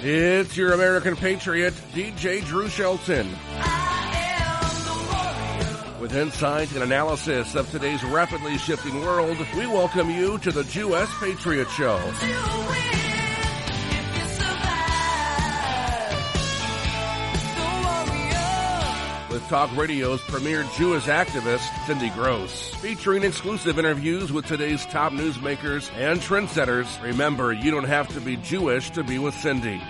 It's your American Patriot, DJ Drew Shelton. With insight and analysis of today's rapidly shifting world, we welcome you to the Jew-S Patriot Show. Talk Radio's premier Jewish activist, Cindy Gross. Featuring exclusive interviews with today's top newsmakers and trendsetters. Remember, you don't have to be Jewish to be with Cindy.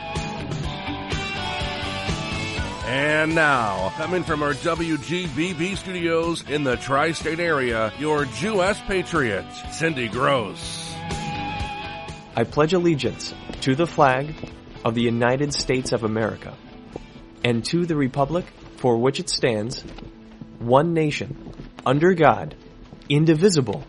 And now, coming from our WGBB studios in the tri-state area, your Jew-S Patriot, Cindy Gross. I pledge allegiance to the flag of the United States of America and to the republic for which it stands, one nation, under God, indivisible,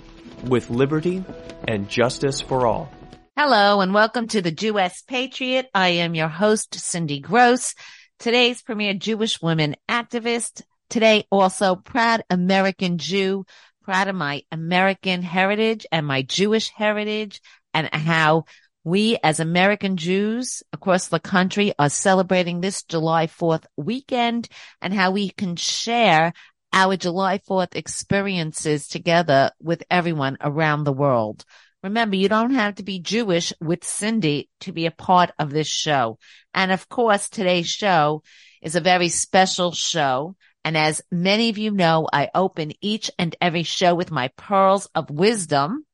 with liberty and justice for all. Hello and welcome to the Jew-S Patriot. I am your host, Cindy Gross, today's premier Jewish woman activist. Today also proud American Jew, proud of my American heritage and my Jewish heritage and how we as American Jews across the country are celebrating this July 4th weekend and how we can share our July 4th experiences together with everyone around the world. Remember, you don't have to be Jewish with Cindy to be a part of this show. And of course, today's show is a very special show. And as many of you know, I open each and every show with my pearls of wisdom.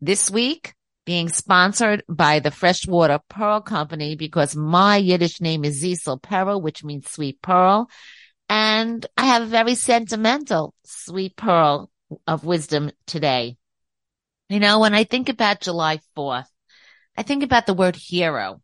This week, being sponsored by the Freshwater Pearl Company because my Yiddish name is Zisel Pearl, which means sweet pearl. And I have a very sentimental sweet pearl of wisdom today. You know, when I think about July 4th, I think about the word hero.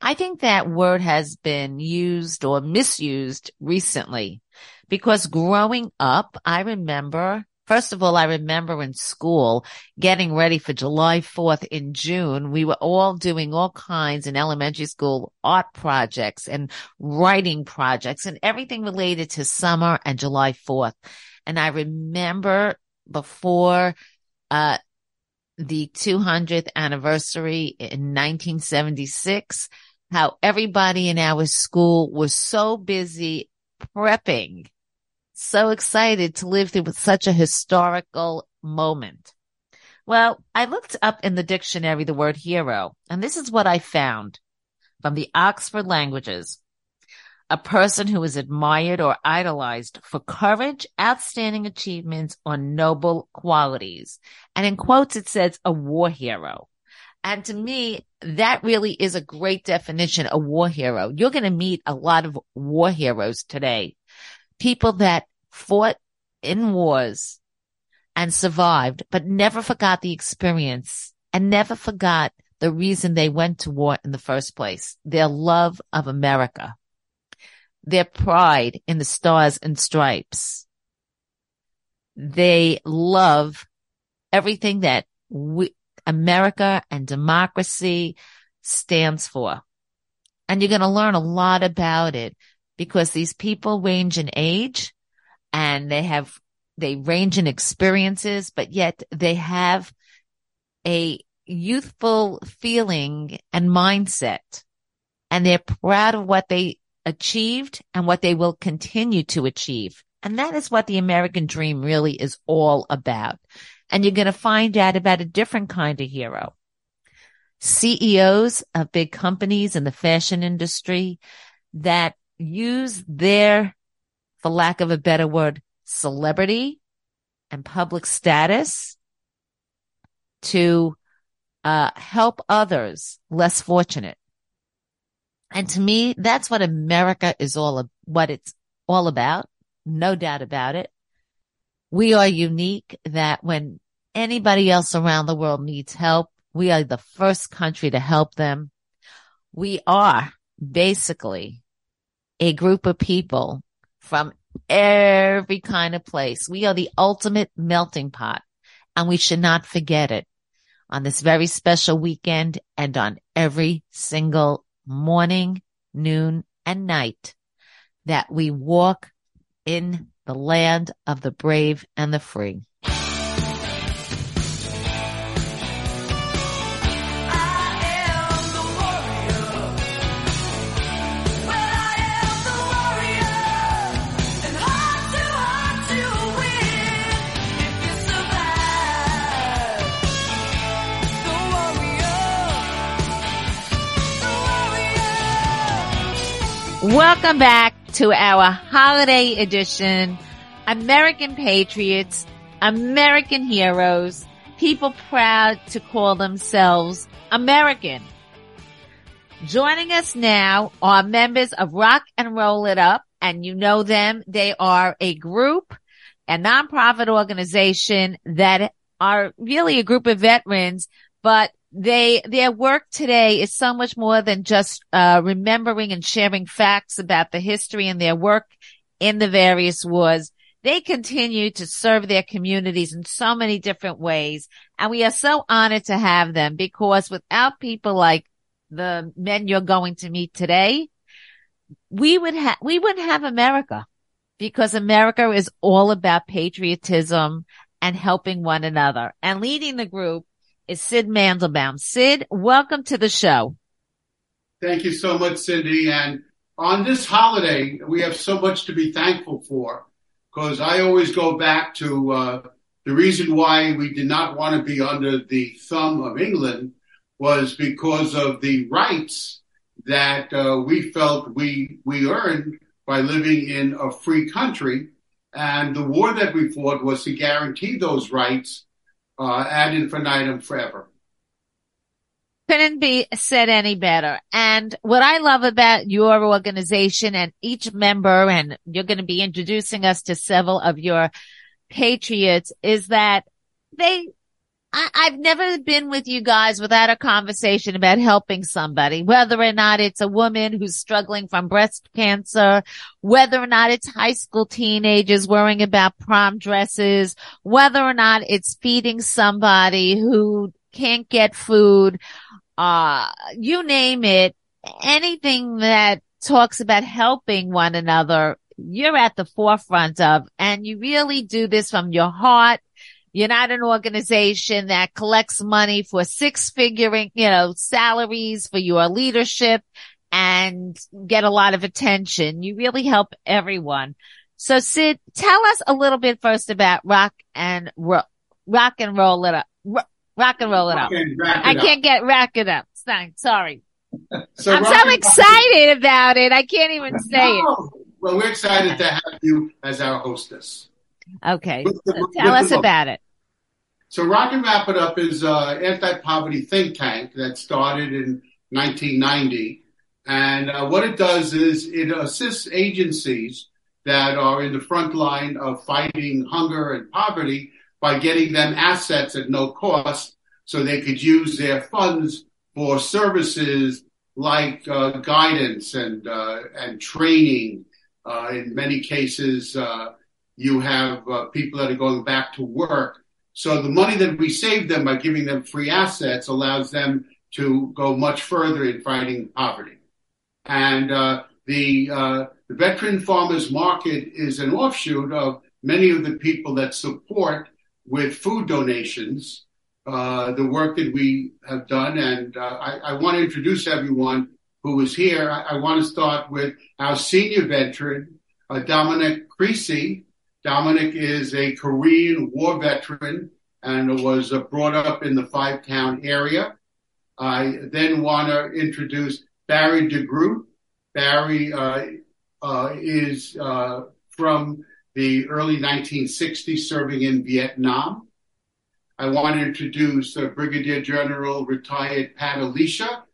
I think that word has been used or misused recently because growing up, I remember First of all, I remember in school getting ready for July 4th in June. We were all doing all kinds in elementary school art projects and writing projects and everything related to summer and July 4th. And I remember before, uh, the 200th anniversary in 1976, how everybody in our school was so busy prepping so excited to live through such a historical moment. Well, I looked up in the dictionary the word hero, and this is what I found from the Oxford languages. A person who is admired or idolized for courage, outstanding achievements, or noble qualities. And in quotes, it says a war hero. And to me, that really is a great definition, a war hero. You're going to meet a lot of war heroes today people that fought in wars and survived, but never forgot the experience and never forgot the reason they went to war in the first place, their love of America, their pride in the stars and stripes. They love everything that we, America and democracy stands for. And you're going to learn a lot about it because these people range in age and they have, they range in experiences, but yet they have a youthful feeling and mindset and they're proud of what they achieved and what they will continue to achieve. And that is what the American dream really is all about. And you're going to find out about a different kind of hero. CEOs of big companies in the fashion industry that use their, for lack of a better word, celebrity and public status to uh, help others less fortunate. And to me, that's what America is all, what it's all about. No doubt about it. We are unique that when anybody else around the world needs help, we are the first country to help them. We are basically a group of people from every kind of place. We are the ultimate melting pot and we should not forget it on this very special weekend and on every single morning, noon and night that we walk in the land of the brave and the free. Welcome back to our holiday edition. American Patriots, American heroes, people proud to call themselves American. Joining us now are members of Rock and Roll It Up, and you know them. They are a group, a nonprofit organization that are really a group of veterans, but they their work today is so much more than just uh, remembering and sharing facts about the history and their work in the various wars. They continue to serve their communities in so many different ways, and we are so honored to have them because without people like the men you're going to meet today, we would have we wouldn't have America because America is all about patriotism and helping one another. And leading the group is Sid Mandelbaum. Sid, welcome to the show. Thank you so much, Cindy. And on this holiday, we have so much to be thankful for because I always go back to uh, the reason why we did not want to be under the thumb of England was because of the rights that uh, we felt we we earned by living in a free country. And the war that we fought was to guarantee those rights uh, ad infinitum forever. Couldn't be said any better. And what I love about your organization and each member, and you're going to be introducing us to several of your patriots, is that they I, have never been with you guys without a conversation about helping somebody, whether or not it's a woman who's struggling from breast cancer, whether or not it's high school teenagers worrying about prom dresses, whether or not it's feeding somebody who can't get food, uh, you name it, anything that talks about helping one another, you're at the forefront of, and you really do this from your heart you're not an organization that collects money for six figuring, you know, salaries for your leadership and get a lot of attention. You really help everyone. So Sid, tell us a little bit first about rock and ro- rock and roll it up. rock and roll it up. I can't get rock it up. Sorry. So I'm so excited about it. I can't even say no. it. Well, we're excited to have you as our hostess. Okay. The, tell us about it. So Rock and Wrap It Up is an anti-poverty think tank that started in 1990. And uh, what it does is it assists agencies that are in the front line of fighting hunger and poverty by getting them assets at no cost so they could use their funds for services like uh, guidance and uh, and training. Uh, in many cases, uh, you have uh, people that are going back to work so the money that we save them by giving them free assets allows them to go much further in fighting poverty. And uh, the, uh, the veteran farmers market is an offshoot of many of the people that support with food donations uh, the work that we have done. And uh, I, I want to introduce everyone who is here. I, I want to start with our senior veteran, uh, Dominic Creasy, Dominic is a Korean war veteran and was uh, brought up in the five town area. I then want to introduce Barry DeGroot. Barry uh, uh, is uh, from the early 1960s serving in Vietnam. I want to introduce uh, Brigadier General retired Pat Alicia.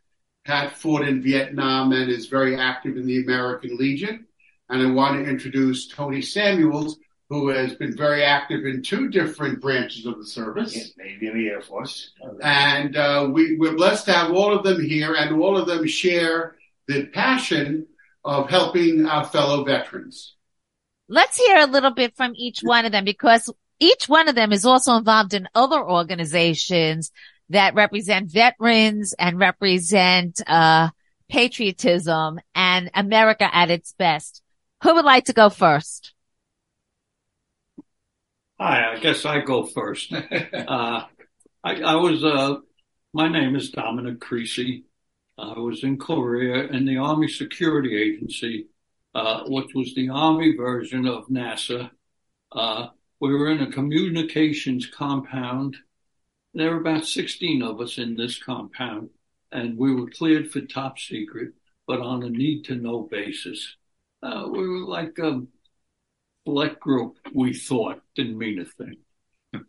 Pat fought in Vietnam and is very active in the American Legion. And I want to introduce Tony Samuels, who has been very active in two different branches of the service. Yes, Navy and the Air Force. And uh, we, we're blessed to have all of them here, and all of them share the passion of helping our fellow veterans. Let's hear a little bit from each one of them because each one of them is also involved in other organizations that represent veterans and represent uh, patriotism and America at its best. Who would like to go first? Hi, I guess I go first. uh, I, I, was, uh, my name is Dominic Creasy. I was in Korea in the Army Security Agency, uh, which was the Army version of NSA. Uh, we were in a communications compound. There were about 16 of us in this compound, and we were cleared for top secret. but on a need to know basis. Uh, we were like a select group, we thought, didn't mean a thing.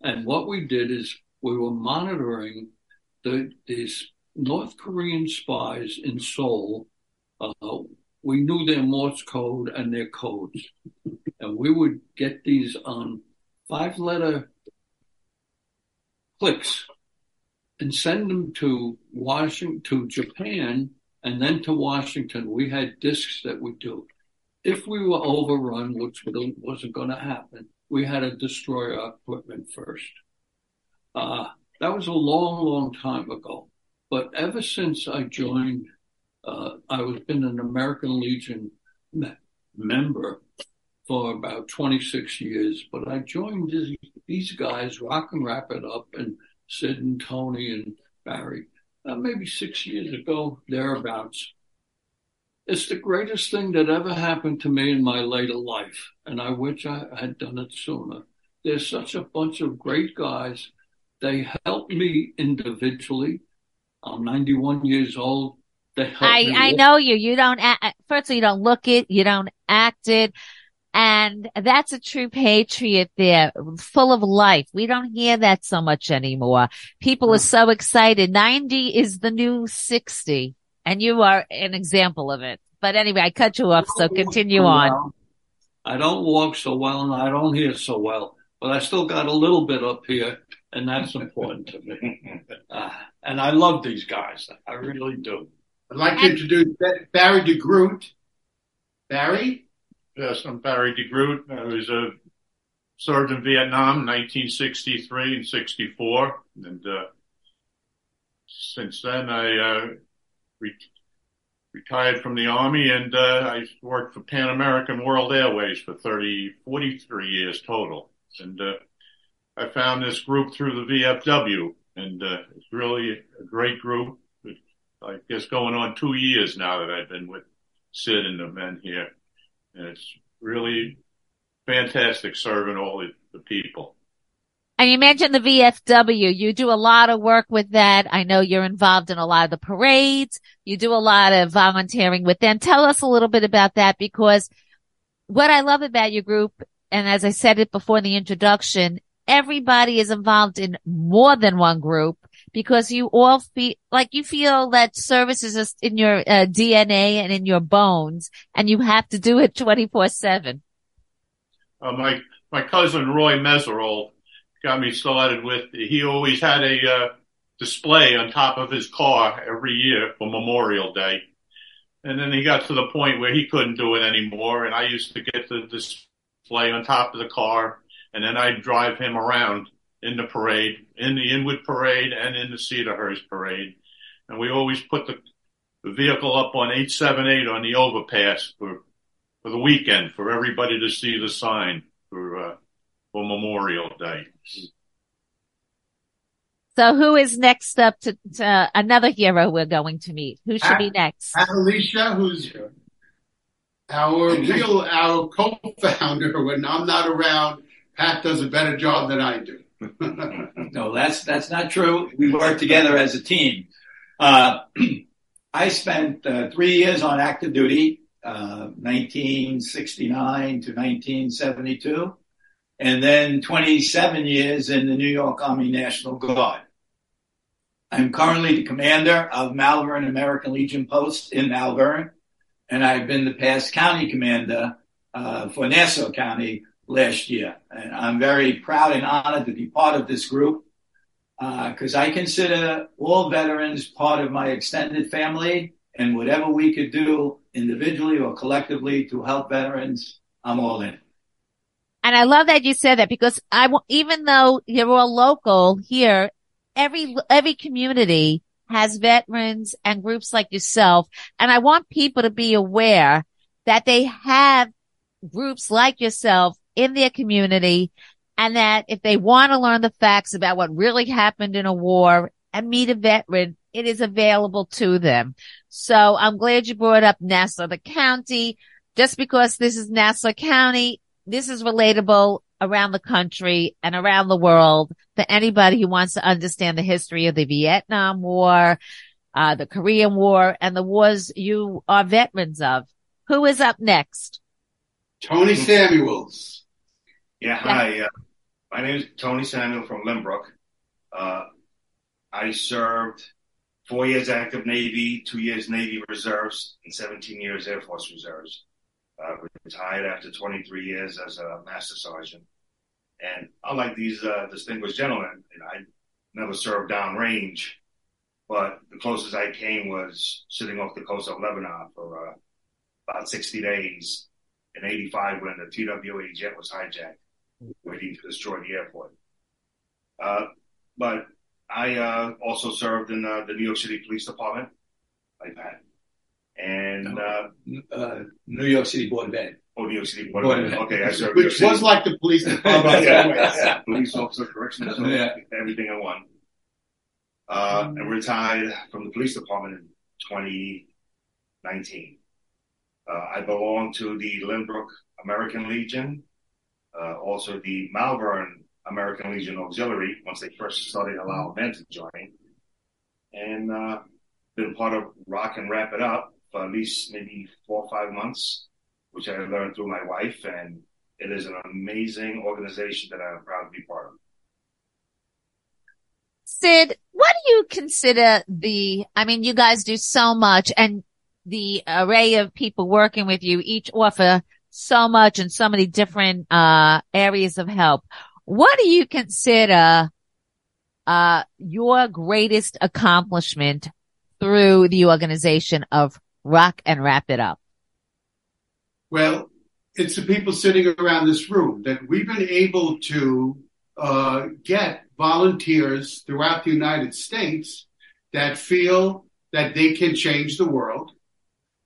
and what we did is we were monitoring the, these North Korean spies in Seoul. Uh, we knew their Morse code and their codes. And we would get these on five letter clicks and send them to Washington, to Japan, and then to Washington. We had discs that would do. If we were overrun, which wasn't going to happen, we had to destroy our equipment first. Uh, that was a long, long time ago. But ever since I joined, uh, I was been an American Legion me- member for about 26 years. But I joined these, these guys, Rock and Wrap It Up, and Sid and Tony and Barry, uh, maybe six years ago, thereabouts. It's the greatest thing that ever happened to me in my later life, and I wish I had done it sooner. There's such a bunch of great guys they helped me individually. I'm 91 years old. They help I, me. I know you. You don't, act, first of all, you don't look it. You don't act it. And that's a true patriot there, full of life. We don't hear that so much anymore. People are hmm. so excited. 90 is the new 60 and you are an example of it. But anyway, I cut you off. So continue on. I don't walk so well and I don't hear so well, but I still got a little bit up here and that's important to me. Uh, and I love these guys. I really do. I'd like to introduce Barry DeGroot. Barry? Yes, I'm Barry DeGroot. I was a served in Vietnam, 1963 and 64, and uh, since then I uh, re- retired from the army and uh, I worked for Pan American World Airways for 30, 43 years total, and uh, I found this group through the VFW, and uh, it's really a great group. I guess going on two years now that I've been with Sid and the men here, and it's really fantastic serving all the, the people. And you mentioned the VFW. You do a lot of work with that. I know you're involved in a lot of the parades. You do a lot of volunteering with them. Tell us a little bit about that because what I love about your group, and as I said it before in the introduction, everybody is involved in more than one group because you all feel like you feel that service is just in your uh, DNA and in your bones and you have to do it 24 seven. Uh, my, my cousin Roy Meserole got me started with, he always had a, uh, display on top of his car every year for Memorial Day. And then he got to the point where he couldn't do it anymore. And I used to get the display on top of the car and then I'd drive him around in the parade, in the Inwood parade and in the Cedarhurst parade. And we always put the, vehicle up on 878 on the overpass for, for the weekend for everybody to see the sign for, uh, for Memorial Day. So who is next up to, to another hero we're going to meet? Who should be next? Alicia, who's our real, our co-founder when I'm not around Pat does a better job than I do. no, that's that's not true. We work together as a team. Uh, I spent uh, three years on active duty, uh, 1969 to 1972, and then 27 years in the New York Army National Guard. I'm currently the commander of Malverne American Legion Post in Malverne, and I've been the past county commander uh, for Nassau County last year. And I'm very proud and honored to be part of this group because uh, I consider all veterans part of my extended family and whatever we could do individually or collectively to help veterans, I'm all in. And I love that you said that because I, even though you're all local here, every, every community has veterans and groups like yourself. And I want people to be aware that they have groups like yourself in their community and that if they want to learn the facts about what really happened in a war and meet a veteran, it is available to them. So I'm glad you brought up Nassau, the county. Just because this is Nassau County, this is relatable around the country and around the world for anybody who wants to understand the history of the Vietnam War uh, the Korean War and the wars you are veterans of. Who is up next? Tony Samuels. Yeah, hi. Uh, my name is Tony Samuel from Lynbrook. Uh, I served four years active Navy, two years Navy Reserves, and 17 years Air Force Reserves. Uh, retired after 23 years as a Master Sergeant. And unlike these uh, distinguished gentlemen, I never served downrange, but the closest I came was sitting off the coast of Lebanon for uh, about 60 days in 85 when the TWA jet was hijacked, waiting to destroy the airport. Uh, but I uh, also served in uh, the New York City Police Department, like that. And uh, Uh, New York City Board of Ed. oh, New York City Board Board of Ed. Okay, I served Which was like the police department. yeah, police officer, correctional officer, Yeah. everything in one. Uh, and retired from the police department in 2019. Uh, I belong to the Lynbrook American Legion, uh, also the Malverne American Legion Auxiliary once they first started allowing men to join. And, uh, been part of Rock and Wrap It Up for at least maybe four or five months, which I learned through my wife and it is an amazing organization that I'm proud to be part of. Sid, what do you consider the, I mean, you guys do so much and the array of people working with you each offer so much and so many different, uh, areas of help. What do you consider, uh, your greatest accomplishment through the organization of Rock and Wrap It Up? Well, it's the people sitting around this room that we've been able to uh, get volunteers throughout the United States that feel that they can change the world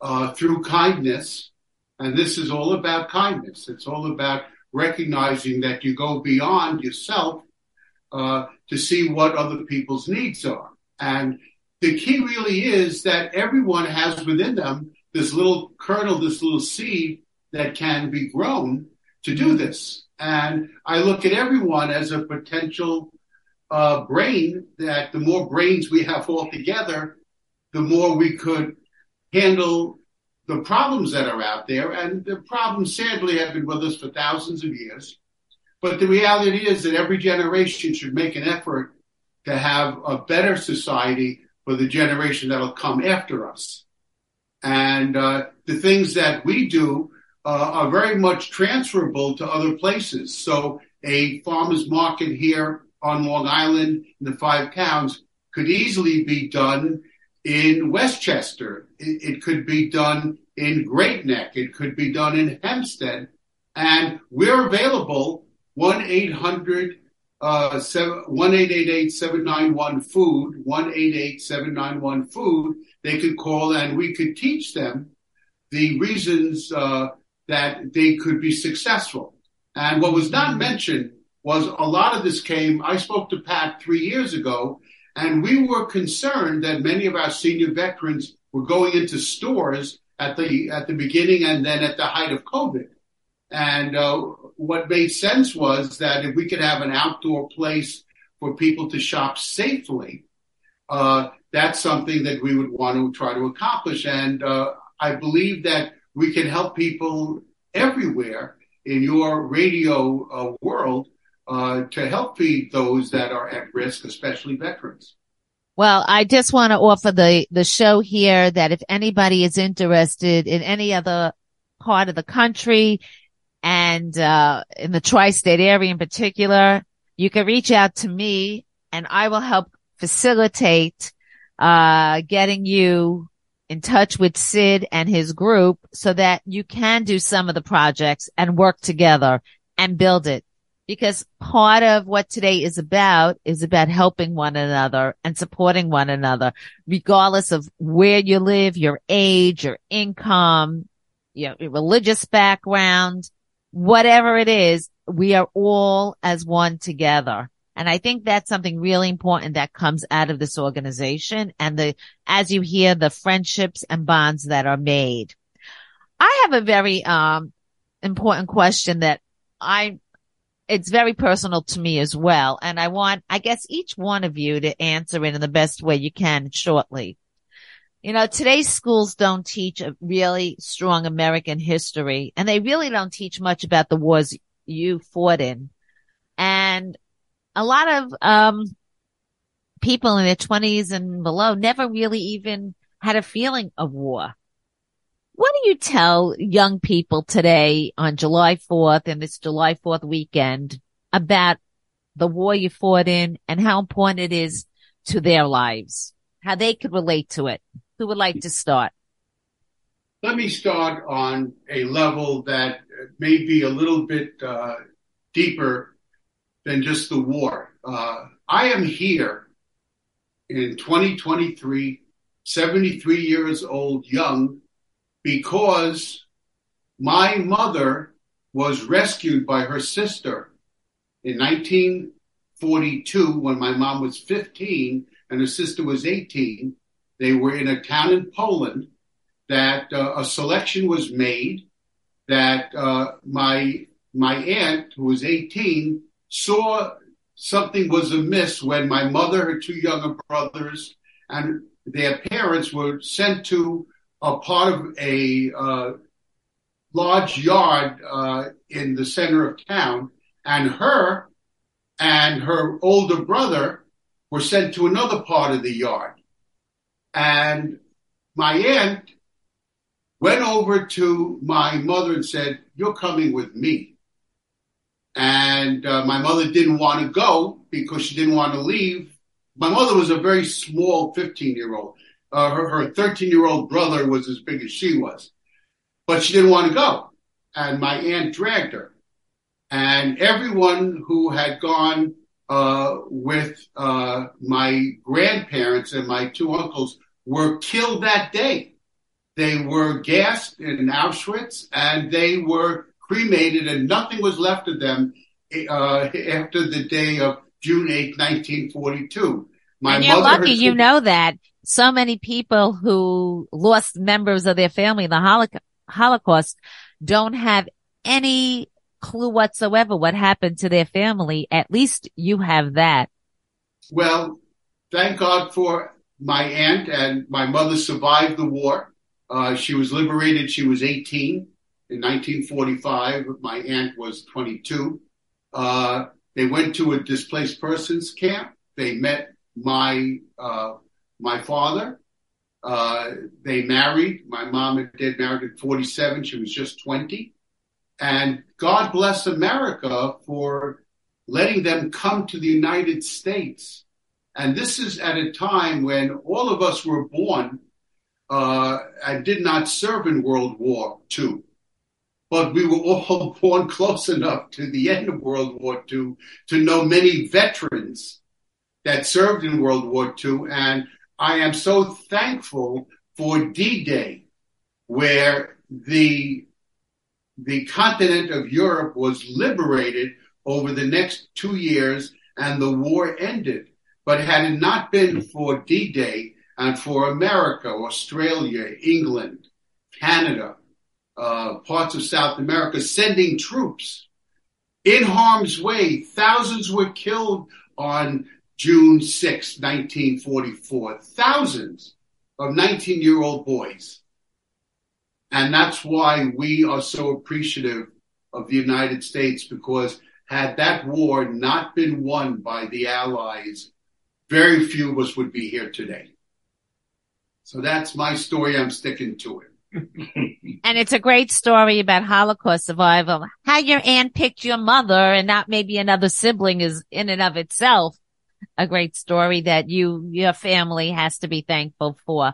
uh, through kindness. And this is all about kindness. It's all about recognizing that you go beyond yourself uh, to see what other people's needs are. And the key really is that everyone has within them this little kernel, this little seed that can be grown to do this. And I look at everyone as a potential uh, brain that the more brains we have all together, the more we could handle the problems that are out there. And the problems sadly have been with us for thousands of years. But the reality is that every generation should make an effort to have a better society for the generation that'll come after us. And uh, the things that we do uh, are very much transferable to other places. So a farmer's market here on Long Island in the five towns could easily be done in Westchester. It, it could be done in Great Neck. It could be done in Hempstead. And we're available 1-800 uh, 1-888-791-FOOD, 1-888-791-FOOD. They could call and we could teach them the reasons uh, that they could be successful. And what was not mentioned was a lot of this came, I spoke to Pat three years ago, and we were concerned that many of our senior veterans were going into stores at the, at the beginning and then at the height of COVID. And uh, what made sense was that if we could have an outdoor place for people to shop safely, uh, that's something that we would want to try to accomplish. And uh, I believe that we can help people everywhere in your radio uh, world uh, to help feed those that are at risk, especially veterans. Well, I just want to offer the, the show here that if anybody is interested in any other part of the country and, uh, in the tri-state area in particular, you can reach out to me and I will help facilitate, uh, getting you in touch with Sid and his group so that you can do some of the projects and work together and build it. Because part of what today is about is about helping one another and supporting one another, regardless of where you live, your age, your income, your religious background, whatever it is, we are all as one together. And I think that's something really important that comes out of this organization and the, as you hear, the friendships and bonds that are made. I have a very, um, important question that I, it's very personal to me as well. And I want, I guess each one of you to answer it in the best way you can shortly. You know, today's schools don't teach a really strong American history and they really don't teach much about the wars you fought in. And a lot of, um, people in their twenties and below never really even had a feeling of war. What do you tell young people today on July 4th and this July 4th weekend about the war you fought in and how important it is to their lives, how they could relate to it? Who would like to start? Let me start on a level that may be a little bit uh, deeper than just the war. Uh, I am here in 2023, 73 years old, young, because my mother was rescued by her sister in 1942 when my mom was 15 and her sister was 18. They were in a town in Poland that uh, a selection was made that uh, my my aunt who was 18 saw something was amiss when my mother, her two younger brothers, and their parents were sent to a part of a uh, large yard uh, in the center of town, and her and her older brother were sent to another part of the yard. And my aunt went over to my mother and said, "You're coming with me." And uh, my mother didn't want to go because she didn't want to leave. My mother was a very small 15 year old. Uh, her, her 13 year old brother was as big as she was, but she didn't want to go. And my aunt dragged her. And everyone who had gone uh, with uh, my grandparents and my two uncles were killed that day. They were gassed in Auschwitz and they were cremated and nothing was left of them uh, after the day of June 8, 1942. My and you're lucky you know that. So many people who lost members of their family in the Holocaust don't have any clue whatsoever what happened to their family. At least you have that. Well, thank God for my aunt and my mother survived the war. Uh, she was liberated. She was 18 in 1945. My aunt was 22. Uh, they went to a displaced persons camp. They met my uh, my father. Uh, they married. My mom and dad married at 47. She was just 20. And God bless America for letting them come to the United States. And this is at a time when all of us were born uh, and did not serve in World War II but we were all born close enough to the end of World War II to know many veterans that served in World War II. And I am so thankful for D-Day, where the, the continent of Europe was liberated over the next two years and the war ended. But had it not been for D-Day and for America, Australia, England, Canada, uh, parts of South America sending troops in harm's way. Thousands were killed on June 6, 1944. Thousands of 19 year old boys. And that's why we are so appreciative of the United States because had that war not been won by the Allies, very few of us would be here today. So that's my story. I'm sticking to it. and it's a great story about Holocaust survival. How your aunt picked your mother and not maybe another sibling is in and of itself a great story that you, your family has to be thankful for.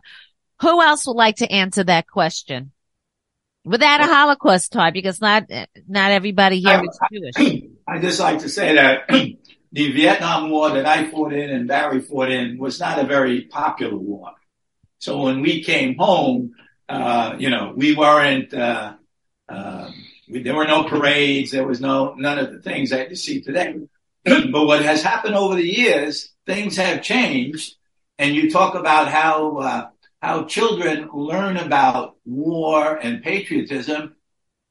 Who else would like to answer that question? Without a Holocaust type, because not, not everybody here I, is Jewish. I just like to say that the Vietnam War that I fought in and Barry fought in was not a very popular war. So when we came home, uh, you know, we weren't, uh, uh, we, there were no parades. There was no, none of the things that you see today. but what has happened over the years, things have changed. And you talk about how, uh, how children learn about war and patriotism.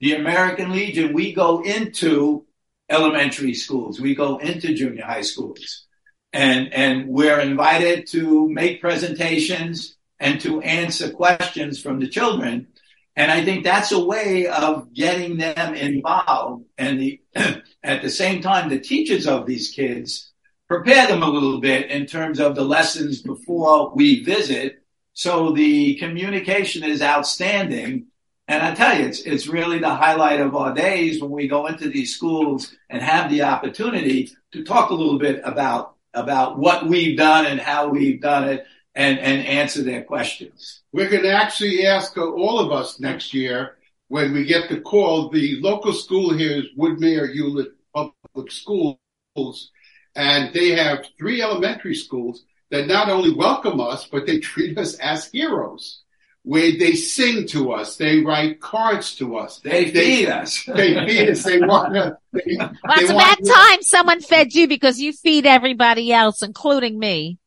The American Legion, we go into elementary schools. We go into junior high schools and, and we're invited to make presentations and to answer questions from the children. And I think that's a way of getting them involved. And the, at the same time, the teachers of these kids prepare them a little bit in terms of the lessons before we visit. So the communication is outstanding. And I tell you, it's, it's really the highlight of our days when we go into these schools and have the opportunity to talk a little bit about, about what we've done and how we've done it and, and answer their questions. We're going to actually ask all of us next year when we get the call. The local school here is Woodmere Hewlett Public Schools, and they have three elementary schools that not only welcome us, but they treat us as heroes. Where they sing to us, they write cards to us, They feed us. they feed us, they want to. They, Well, it's want- about time someone fed you because you feed everybody else, including me.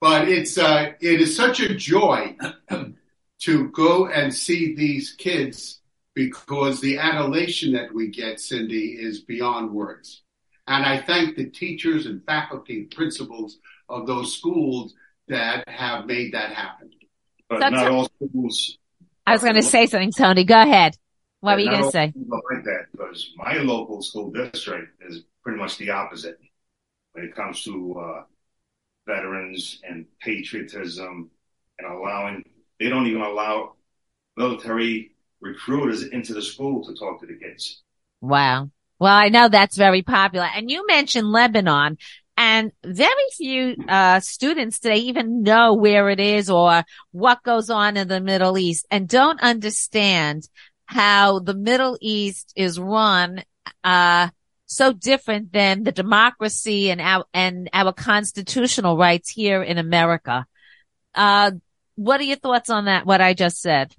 but it's uh, it is such a joy to go and see these kids because the adulation that we get, Cindy, is beyond words. And I thank the teachers and faculty and principals of those schools that have made that happen. But not all schools. I was going to say something, Tony. Go ahead. What were you going to say? Like that, because my local school district is pretty much the opposite when it comes to uh, veterans and patriotism and allowing. They don't even allow military recruiters into the school to talk to the kids. Wow. Well, I know that's very popular. And you mentioned Lebanon and very few, uh, students today even know where it is or what goes on in the Middle East and don't understand how the Middle East is run, uh, so different than the democracy and our, and our constitutional rights here in America. Uh, what are your thoughts on that? What I just said?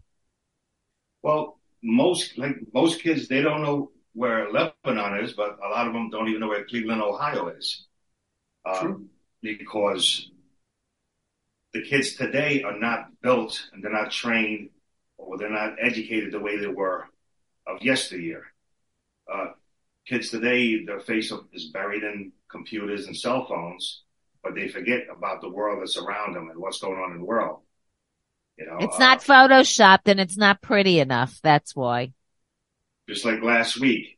Well, most like most kids, they don't know where Lebanon is, but a lot of them don't even know where Cleveland, Ohio is, um, because the kids today are not built and they're not trained or they're not educated the way they were of yesteryear. Uh, kids today, their face is buried in computers and cell phones, but they forget about the world that's around them and what's going on in the world. You know, It's uh, not photoshopped and it's not pretty enough. That's why. just like last week,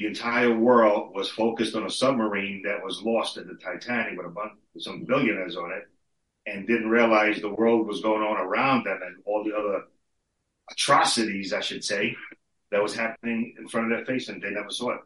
the entire world was focused on a submarine that was lost at the Titanic with a bunch with some billionaires on it, and didn't realize the world was going on around them and all the other atrocities, I should say, that was happening in front of their face, and they never saw it.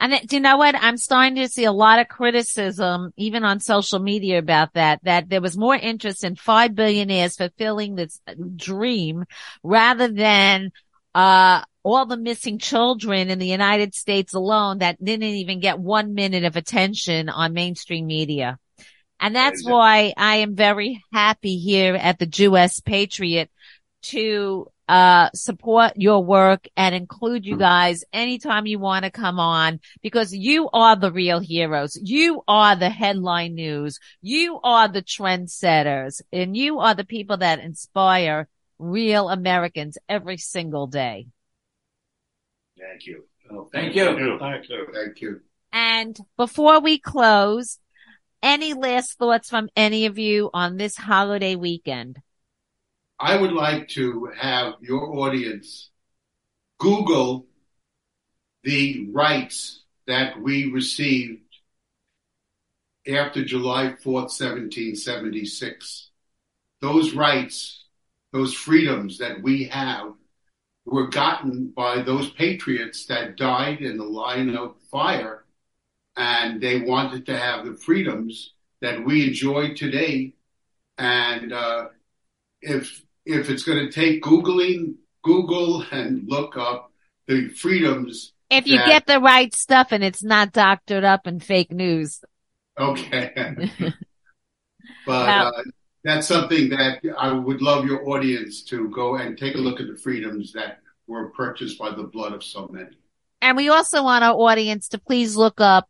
And do you know what? I'm starting to see a lot of criticism, even on social media about that, that there was more interest in five billionaires fulfilling this dream rather than, uh, all the missing children in the United States alone that didn't even get one minute of attention on mainstream media. And that's why I am very happy here at the Jew.S. Patriot to uh support your work and include you guys anytime you want to come on because you are the real heroes. You are the headline news. You are the trendsetters and you are the people that inspire real Americans every single day. Oh, thank you. Thank you. Thank you. Thank you. And before we close, any last thoughts from any of you on this holiday weekend? I would like to have your audience Google the rights that we received after July 4th, 1776. Those rights, those freedoms that we have were gotten by those patriots that died in the line of fire and they wanted to have the freedoms that we enjoy today. And, uh, if if it's going to take googling google and look up the freedoms If you Yeah. get the right stuff and it's not doctored up and fake news. okay but Wow. uh, that's something that i would love your audience to go and take a look at the freedoms that were purchased by the blood of so many And we also want our audience to please look up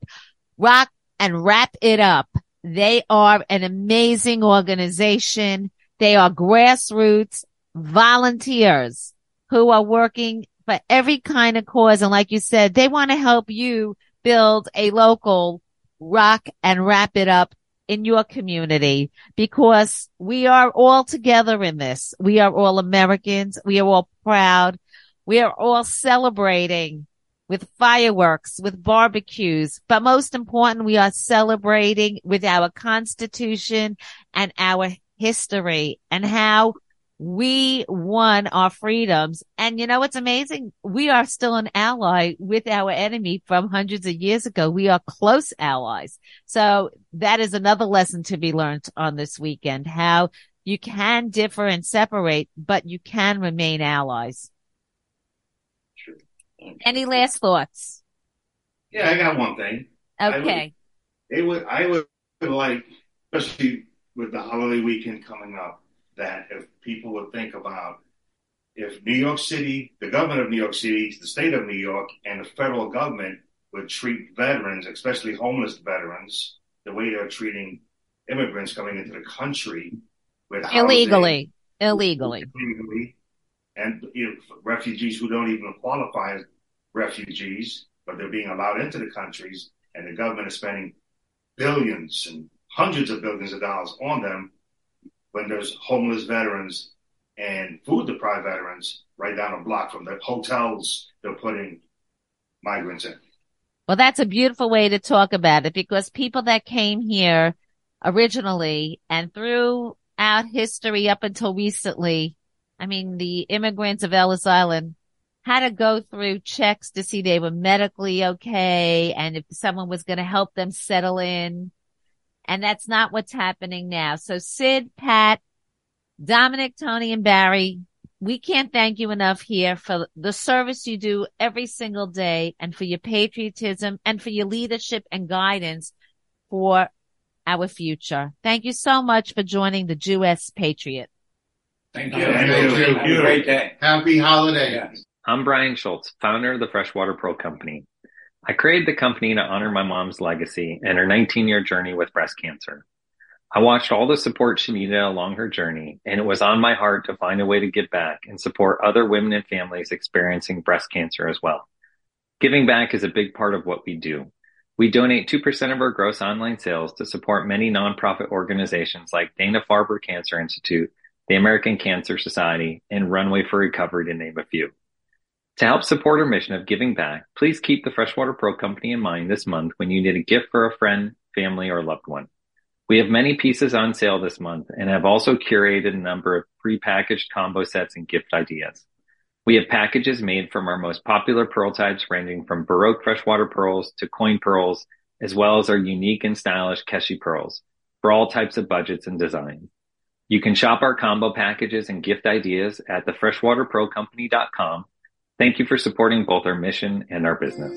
Rock and Wrap It Up. They are an amazing organization. They are grassroots volunteers who are working for every kind of cause. And like you said, they want to help you build a local rock and wrap it up in your community because we are all together in this. We are all Americans. We are all proud. We are all celebrating with fireworks, with barbecues, but most important, we are celebrating with our constitution and our history and how we won our freedoms. And you know, what's amazing. We are still an ally with our enemy from hundreds of years ago. We are close allies. So that is another lesson to be learned on this weekend, how you can differ and separate, but you can remain allies. Sure. Any last thoughts? Yeah, I got one thing. Okay. I would, it would, I would like, especially with the holiday weekend coming up, that if people would think about if New York City, the government of New York City, the state of New York, and the federal government would treat veterans, especially homeless veterans, the way they're treating immigrants coming into the country with illegally, housing, illegally, illegally, and you know, refugees who don't even qualify as refugees, but they're being allowed into the countries, and the government is spending billions and hundreds of billions of dollars on them when there's homeless veterans and food deprived veterans right down a block from the hotels they're putting migrants in. Well, that's a beautiful way to talk about it because people that came here originally and throughout history up until recently, I mean, the immigrants of Ellis Island had to go through checks to see they were medically okay and if someone was going to help them settle in and that's not what's happening now. So Sid, Pat, Dominic, Tony, and Barry, we can't thank you enough here for the service you do every single day and for your patriotism and for your leadership and guidance for our future. Thank you so much for joining the Jewess Patriot. Thank you. Thank you. Have a great day. Happy holiday. Yeah. I'm Brian Schultz, founder of the Freshwater Pearl Company. I created the company to honor my mom's legacy and her 19 year journey with breast cancer. I watched all the support she needed along her journey, and it was on my heart to find a way to give back and support other women and families experiencing breast cancer as well. Giving back is a big part of what we do. We donate 2% of our gross online sales to support many nonprofit organizations like Dana-Farber Cancer Institute, the American Cancer Society, and Runway for Recovery to name a few. To help support our mission of giving back, please keep the Freshwater Pearl Company in mind this month when you need a gift for a friend, family, or loved one. We have many pieces on sale this month and have also curated a number of prepackaged combo sets and gift ideas. We have packages made from our most popular pearl types ranging from Baroque freshwater pearls to coin pearls, as well as our unique and stylish Keshi pearls for all types of budgets and designs. You can shop our combo packages and gift ideas at thefreshwaterpearlcompany.com Thank you for supporting both our mission and our business.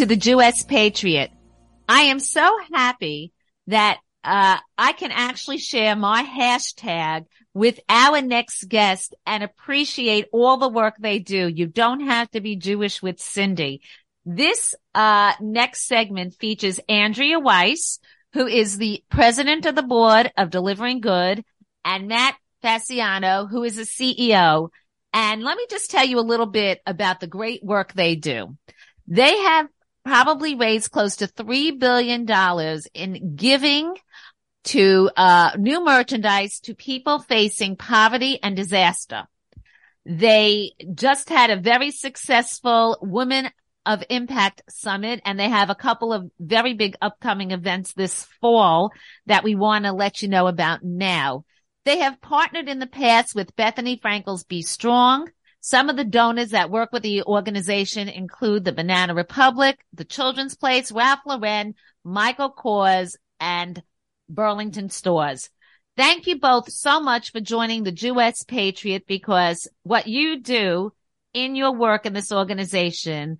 To the Jewess Patriot. I am so happy that uh, I can actually share my hashtag with our next guest and appreciate all the work they do. You don't have to be Jewish with Cindy. This uh, next segment features Andrea Weiss, who is the president of the board of Delivering Good, and Matt Fasciano, who is the CEO. And let me just tell you a little bit about the great work they do. They have probably raised close to $3 billion in giving to uh, new merchandise to people facing poverty and disaster. They just had a very successful Women of Impact Summit, and they have a couple of very big upcoming events this fall that we want to let you know about now. They have partnered in the past with Bethenny Frankel's Be Strong. Some of the donors that work with the organization include the Banana Republic, the Children's Place, Ralph Lauren, Michael Kors, and Burlington stores. Thank you both so much for joining the Jewess Patriot because what you do in your work in this organization,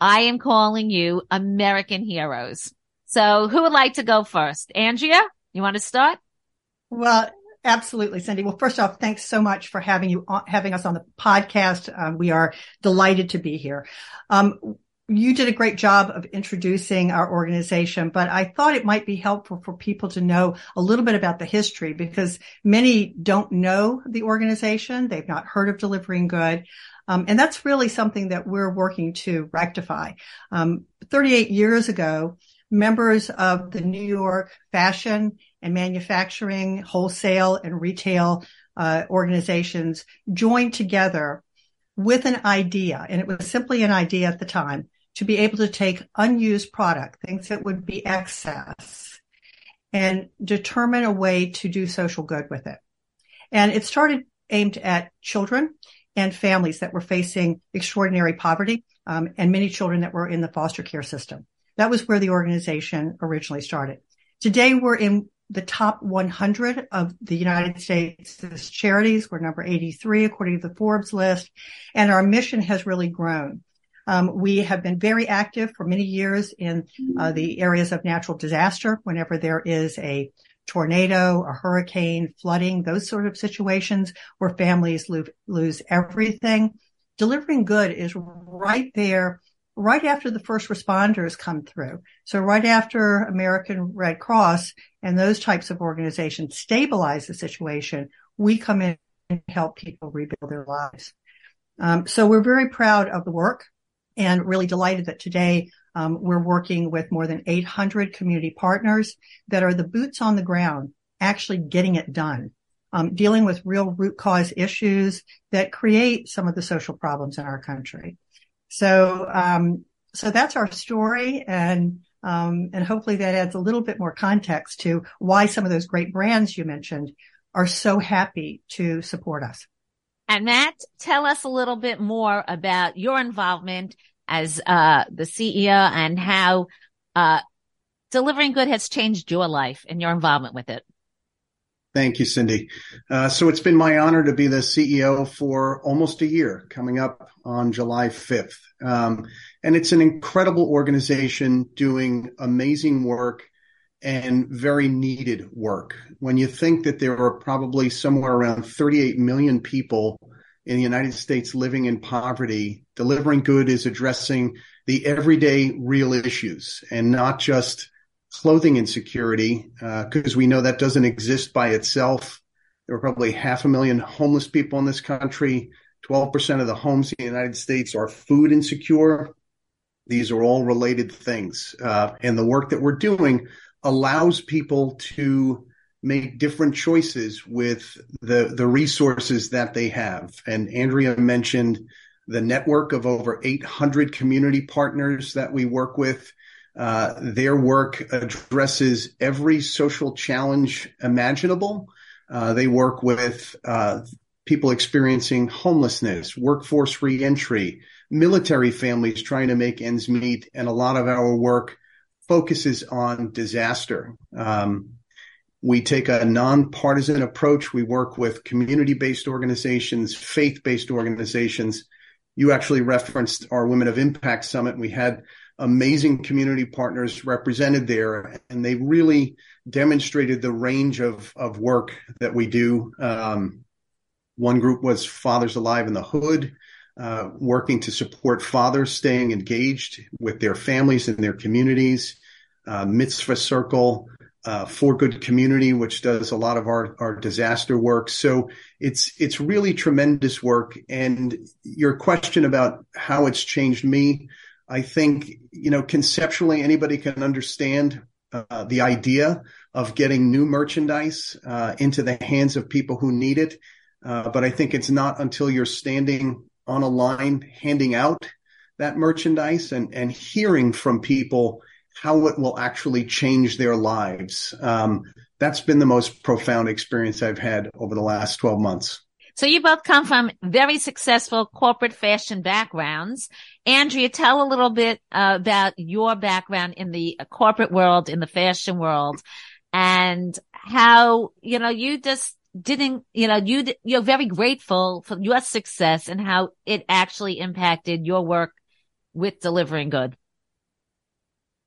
I am calling you American heroes. So who would like to go first? Andrea, you want to start? Well, absolutely, Cindy. Well, first off, thanks so much for having you having us on the podcast. Um, we are delighted to be here. Um, you did a great job of introducing our organization, but I thought it might be helpful for people to know a little bit about the history because many don't know the organization. They've not heard of Delivering Good. Um, and that's really something that we're working to rectify. Um, 38 years ago, members of the New York fashion and manufacturing, wholesale and retail uh, organizations joined together with an idea, and it was simply an idea at the time to be able to take unused product, things that would be excess, and determine a way to do social good with it. And it started aimed at children and families that were facing extraordinary poverty, um, and many children that were in the foster care system. That was where the organization originally started. Today we're in the top 100 of the United States charities. We're number 83 according to the Forbes list, and our mission has really grown. Um, we have been very active for many years in uh, the areas of natural disaster. Whenever there is a tornado, a hurricane, flooding, those sort of situations where families lo- lose everything. Delivering good is right there, right after the first responders come through. So right after American Red Cross and those types of organizations stabilize the situation, we come in and help people rebuild their lives. Um, so we're very proud of the work and really delighted that today um, we're working with more than 800 community partners that are the boots on the ground, actually getting it done, um, dealing with real root cause issues that create some of the social problems in our country. So, um, so that's our story, and um, and hopefully that adds a little bit more context to why some of those great brands you mentioned are so happy to support us. And Matt, tell us a little bit more about your involvement as uh, the CEO and how uh, delivering good has changed your life and your involvement with it. Thank you, Cindy. Uh, so it's been my honor to be the CEO for almost a year, coming up on July 5th. Um, and it's an incredible organization doing amazing work and very needed work. When you think that there are probably somewhere around 38 million people in the United States living in poverty, delivering good is addressing the everyday real issues and not just clothing insecurity, because uh, we know that doesn't exist by itself. There are probably half a million homeless people in this country. 12% of the homes in the United States are food insecure. These are all related things. Uh, and the work that we're doing allows people to make different choices with the the resources that they have. And Andrea mentioned the network of over 800 community partners that we work with. Uh, their work addresses every social challenge imaginable. Uh, they work with uh, people experiencing homelessness, workforce reentry, military families trying to make ends meet, and a lot of our work focuses on disaster. Um, we take a nonpartisan approach. We work with community based organizations, faith based organizations. You actually referenced our Women of Impact Summit. We had amazing community partners represented there, and they really demonstrated the range of of work that we do. Um, one group was Fathers Alive in the Hood, uh, working to support fathers staying engaged with their families and their communities. Uh, Mitzvah Circle, uh, For Good Community, which does a lot of our, our disaster work. So it's, it's really tremendous work. And your question about how it's changed me, I think, you know, conceptually anybody can understand uh, the idea of getting new merchandise uh, into the hands of people who need it. Uh, but I think it's not until you're standing on a line handing out that merchandise and, and hearing from people how it will actually change their lives. Um, that's been the most profound experience I've had over the last 12 months. So you both come from very successful corporate fashion backgrounds. Andrea, tell a little bit uh, about your background in the corporate world, in the fashion world, and how, you know, you just didn't, you know, you, you're very grateful for your success and how it actually impacted your work with delivering good.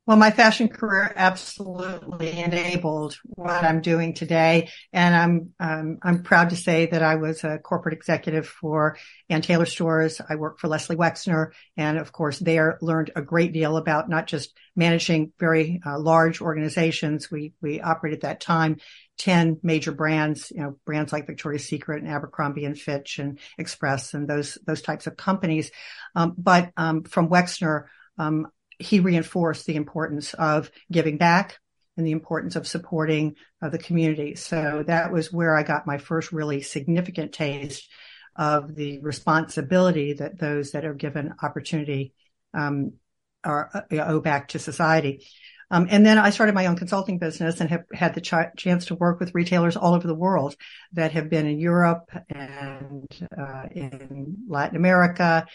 Well, my fashion career absolutely enabled what I'm doing today. And I'm, um, I'm proud to say that I was a corporate executive for Ann Taylor stores. I worked for Leslie Wexner. And of course, there learned a great deal about not just managing very uh, large organizations. We, we operated at that time 10 major brands, you know, brands like Victoria's Secret and Abercrombie and Fitch and Express and those, those types of companies. Um, but, um, from Wexner, um, he reinforced the importance of giving back and the importance of supporting uh, the community. So that was where I got my first really significant taste of the responsibility that those that are given opportunity um, are uh, owe back to society. Um, and then I started my own consulting business and have had the ch- chance to work with retailers all over the world that have been in Europe and uh, in Latin America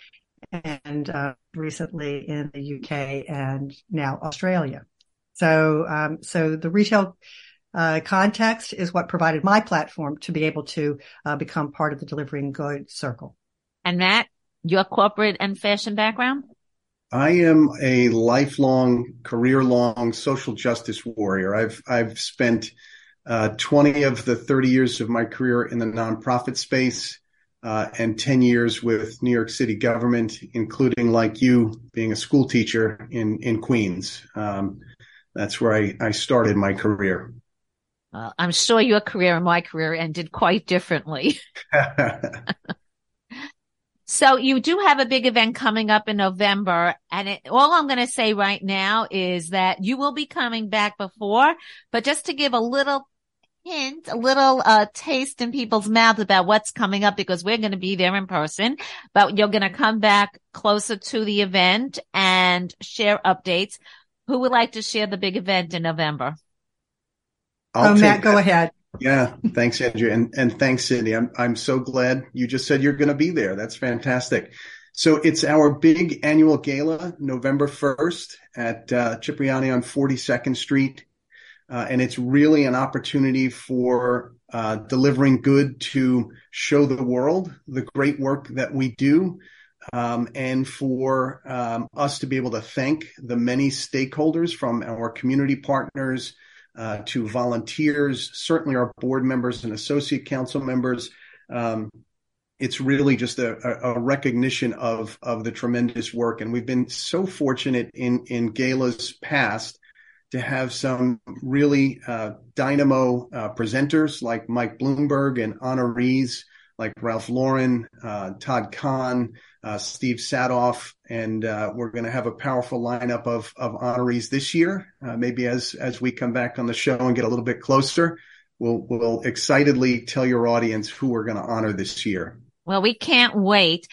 and uh, recently in the UK and now Australia. So, um, so the retail uh, context is what provided my platform to be able to uh, become part of the delivering good circle. And Matt, your corporate and fashion background? I am a lifelong, career-long social justice warrior. I've I've spent uh, 20 of the 30 years of my career in the nonprofit space uh, and 10 years with New York City government, including like you being a school teacher in, in Queens. Um, that's where I, I started my career. Well, I'm sure your career and my career ended quite differently. so you do have a big event coming up in November. And it, all I'm going to say right now is that you will be coming back before, but just to give a little hint, a little uh, taste in people's mouths about what's coming up because we're going to be there in person, but you're going to come back closer to the event and share updates. Who would like to share the big event in November? I'll oh, Matt, that. go ahead. Yeah, thanks, Andrew, and and thanks, Cindy. I'm I'm so glad you just said you're going to be there. That's fantastic. So it's our big annual gala, November 1st at uh, Cipriani on 42nd Street uh, and it's really an opportunity for uh, delivering good to show the world the great work that we do, um, and for um, us to be able to thank the many stakeholders from our community partners uh, to volunteers, certainly our board members and associate council members. Um, it's really just a, a, recognition of of the tremendous work, and we've been so fortunate in in galas past to have some really uh, dynamo uh, presenters like Mike Bloomberg and honorees like Ralph Lauren, uh, Todd Kahn, uh, Steve Sadove, and uh, we're going to have a powerful lineup of of honorees this year. Uh, maybe as as we come back on the show and get a little bit closer, we'll we'll excitedly tell your audience who we're going to honor this year. Well, we can't wait.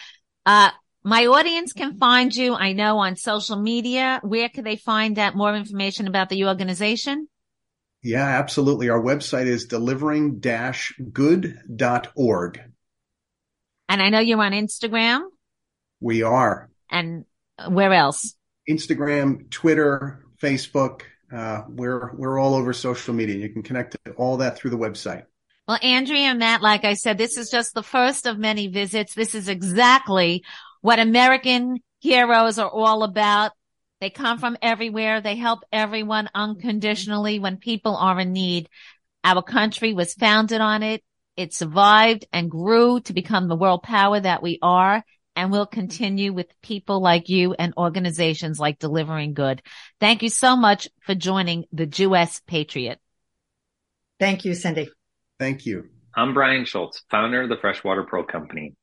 My audience can find you, I know, on social media. Where can they find out more information about the organization? Yeah, absolutely. Our website is delivering-good.org. And I know you're on Instagram. We are. And where else? Instagram, Twitter, Facebook. Uh, we're we're all over social media. You can connect to all that through the website. Well, Andrea and Matt, like I said, this is just the first of many visits. This is exactly what American heroes are all about. They come from everywhere. They help everyone unconditionally when people are in need. Our country was founded on it. It survived and grew to become the world power that we are and will continue with people like you and organizations like Delivering Good. Thank you so much for joining the Jewess Patriot. Thank you, Cindy. Thank you. I'm Brian Schultz, founder of the Freshwater Pearl Company.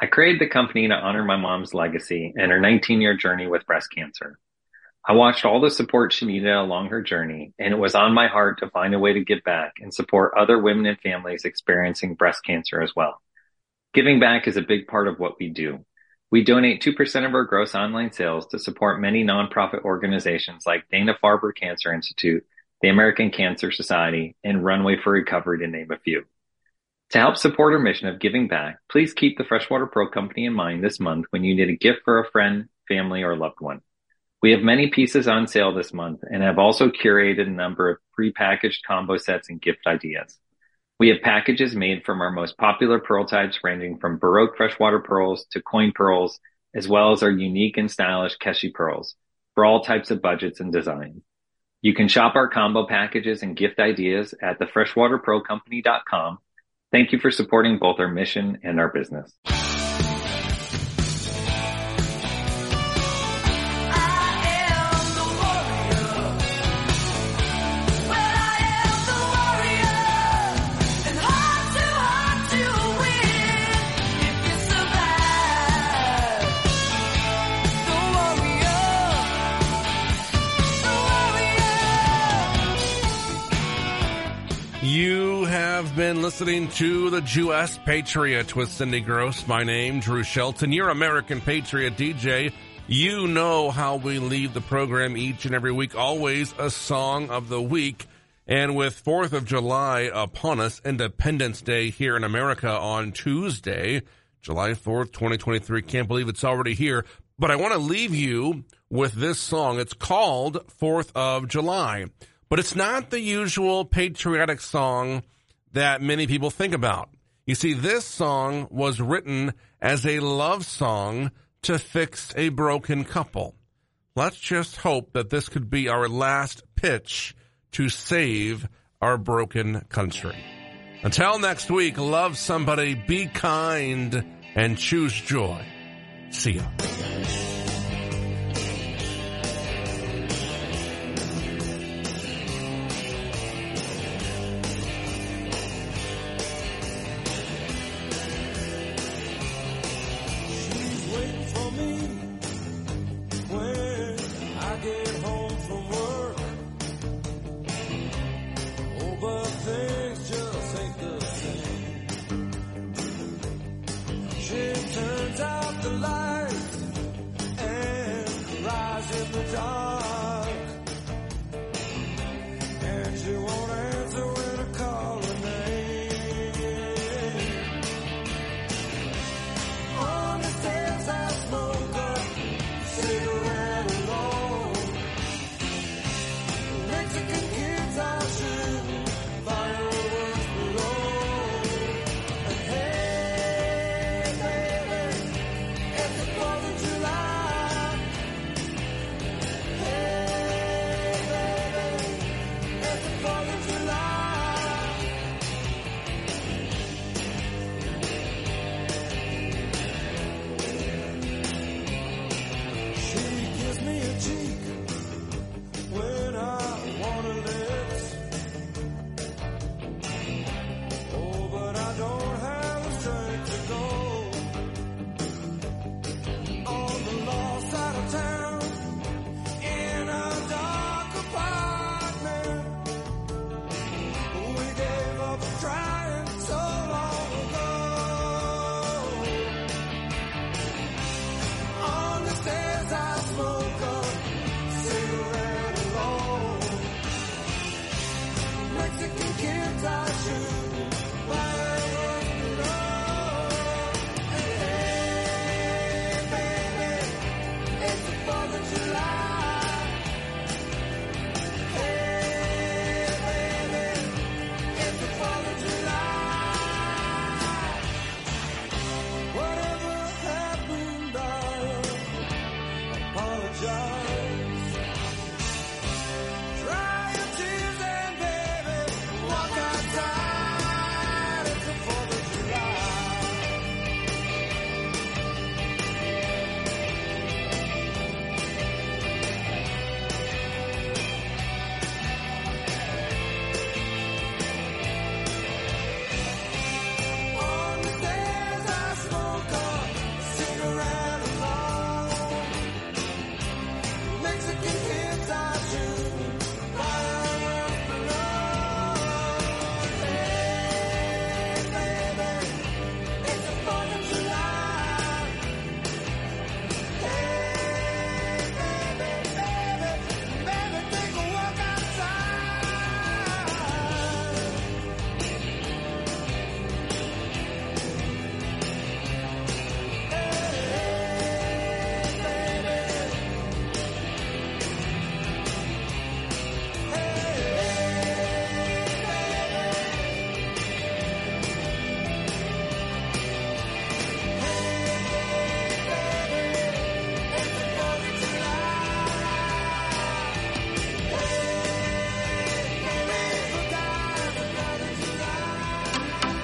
I created the company to honor my mom's legacy and her 19 year journey with breast cancer. I watched all the support she needed along her journey, and it was on my heart to find a way to give back and support other women and families experiencing breast cancer as well. Giving back is a big part of what we do. We donate 2% of our gross online sales to support many nonprofit organizations like Dana-Farber Cancer Institute, the American Cancer Society, and Runway for Recovery to name a few. To help support our mission of giving back, please keep the Freshwater Pearl Company in mind this month when you need a gift for a friend, family, or loved one. We have many pieces on sale this month and have also curated a number of prepackaged combo sets and gift ideas. We have packages made from our most popular pearl types ranging from Baroque freshwater pearls to coin pearls, as well as our unique and stylish Keshi pearls for all types of budgets and designs. You can shop our combo packages and gift ideas at thefreshwaterpearlcompany.com. Thank you for supporting both our mission and our business. Listening to the Jewess Patriot with Cindy Gross. My name, Drew Shelton. You're American Patriot DJ. You know how we leave the program each and every week. Always a song of the week. And with 4th of July upon us, Independence Day here in America on Tuesday, July 4th, 2023. Can't believe it's already here. But I want to leave you with this song. It's called 4th of July. But it's not the usual patriotic song that many people think about. You see, this song was written as a love song to fix a broken couple. Let's just hope that this could be our last pitch to save our broken country. Until next week, love somebody, be kind, and choose joy. See ya.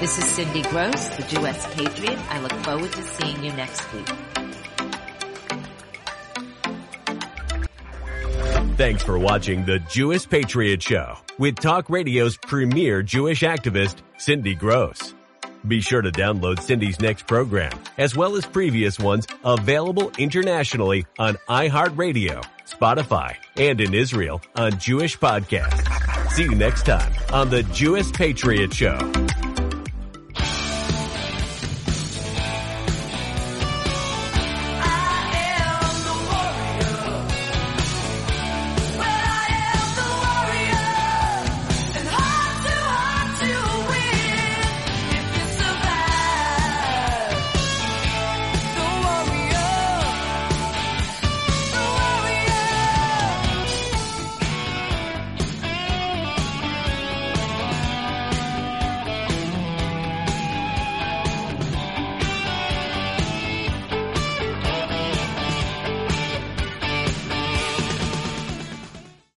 This is Cindy Gross, the Jewess Patriot. I look forward to seeing you next week. Thanks for watching the Jewish Patriot Show with Talk Radio's premier Jewish activist, Cindy Gross. Be sure to download Cindy's next program, as well as previous ones available internationally on iHeartRadio, Spotify, and in Israel on Jewish Podcast. See you next time on the Jewish Patriot Show.